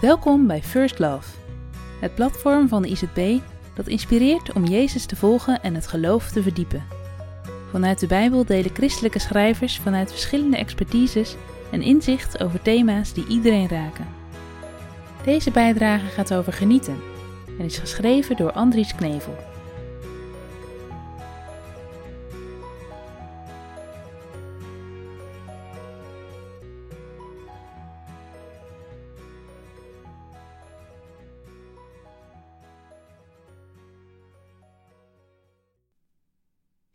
Welkom bij First Love, het platform van de IZB dat inspireert om Jezus te volgen en het geloof te verdiepen. Vanuit de Bijbel delen christelijke schrijvers vanuit verschillende expertises een inzicht over thema's die iedereen raken. Deze bijdrage gaat over genieten en is geschreven door Andries Knevel.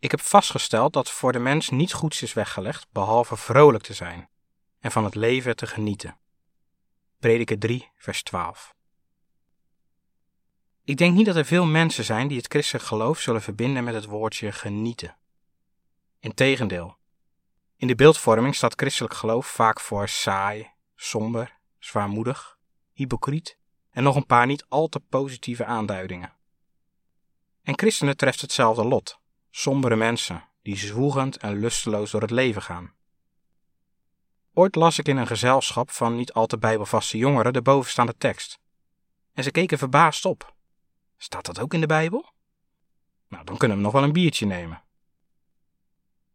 Ik heb vastgesteld dat voor de mens niets goeds is weggelegd behalve vrolijk te zijn en van het leven te genieten. Prediker 3, vers 12. Ik denk niet dat er veel mensen zijn die het christelijk geloof zullen verbinden met het woordje genieten. Integendeel, in de beeldvorming staat christelijk geloof vaak voor saai, somber, zwaarmoedig, hypocriet en nog een paar niet al te positieve aanduidingen. En christenen treft hetzelfde lot sombere mensen die zwoegend en lusteloos door het leven gaan. Ooit las ik in een gezelschap van niet al te bijbelvaste jongeren de bovenstaande tekst. En ze keken verbaasd op. Staat dat ook in de Bijbel? Nou, dan kunnen we nog wel een biertje nemen.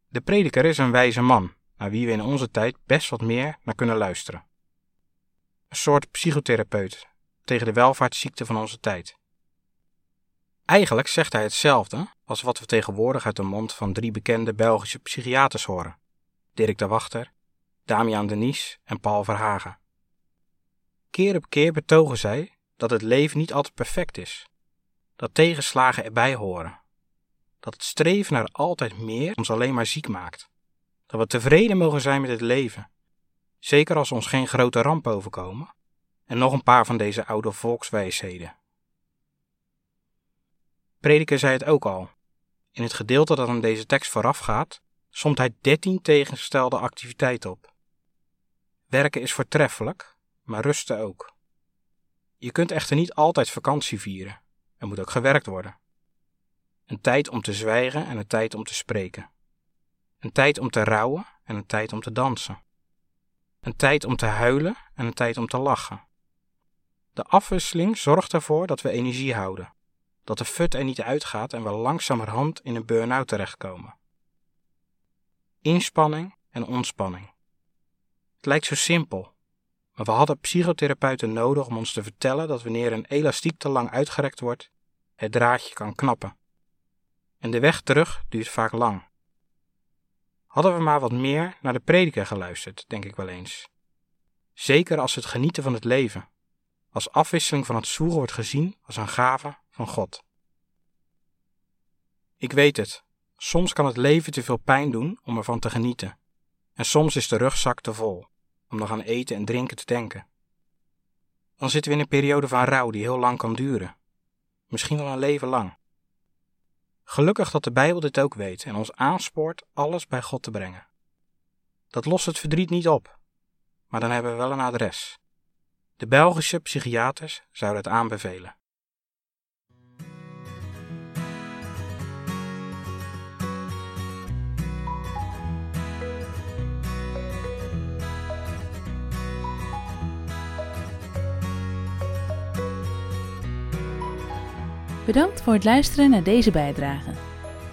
De prediker is een wijze man, naar wie we in onze tijd best wat meer naar kunnen luisteren. Een soort psychotherapeut tegen de welvaartsziekte van onze tijd. Eigenlijk zegt hij hetzelfde als wat we tegenwoordig uit de mond van drie bekende Belgische psychiaters horen: Dirk de Wachter, Damian Denies en Paul Verhagen. Keer op keer betogen zij dat het leven niet altijd perfect is, dat tegenslagen erbij horen, dat het streven naar altijd meer ons alleen maar ziek maakt, dat we tevreden mogen zijn met het leven, zeker als ons geen grote ramp overkomen, en nog een paar van deze oude volkswijsheden. Prediker zei het ook al. In het gedeelte dat aan deze tekst voorafgaat, somt hij dertien tegengestelde activiteiten op. Werken is voortreffelijk, maar rusten ook. Je kunt echter niet altijd vakantie vieren. Er moet ook gewerkt worden. Een tijd om te zwijgen en een tijd om te spreken. Een tijd om te rouwen en een tijd om te dansen. Een tijd om te huilen en een tijd om te lachen. De afwisseling zorgt ervoor dat we energie houden dat de fut er niet uitgaat en we langzamerhand in een burn-out terechtkomen. Inspanning en ontspanning. Het lijkt zo simpel, maar we hadden psychotherapeuten nodig om ons te vertellen dat wanneer een elastiek te lang uitgerekt wordt, het draadje kan knappen. En de weg terug duurt vaak lang. Hadden we maar wat meer naar de prediker geluisterd, denk ik wel eens. Zeker als het genieten van het leven, als afwisseling van het zwoegen wordt gezien als een gave God. Ik weet het, soms kan het leven te veel pijn doen om ervan te genieten. En soms is de rugzak te vol om nog aan eten en drinken te denken. Dan zitten we in een periode van rouw die heel lang kan duren. Misschien wel een leven lang. Gelukkig dat de Bijbel dit ook weet en ons aanspoort alles bij God te brengen. Dat lost het verdriet niet op, maar dan hebben we wel een adres. De Belgische psychiaters zouden het aanbevelen. Bedankt voor het luisteren naar deze bijdrage.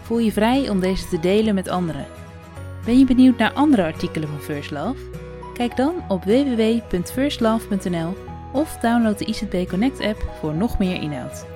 Voel je vrij om deze te delen met anderen. Ben je benieuwd naar andere artikelen van First Love? Kijk dan op www.firstlove.nl of download de ICB Connect app voor nog meer inhoud.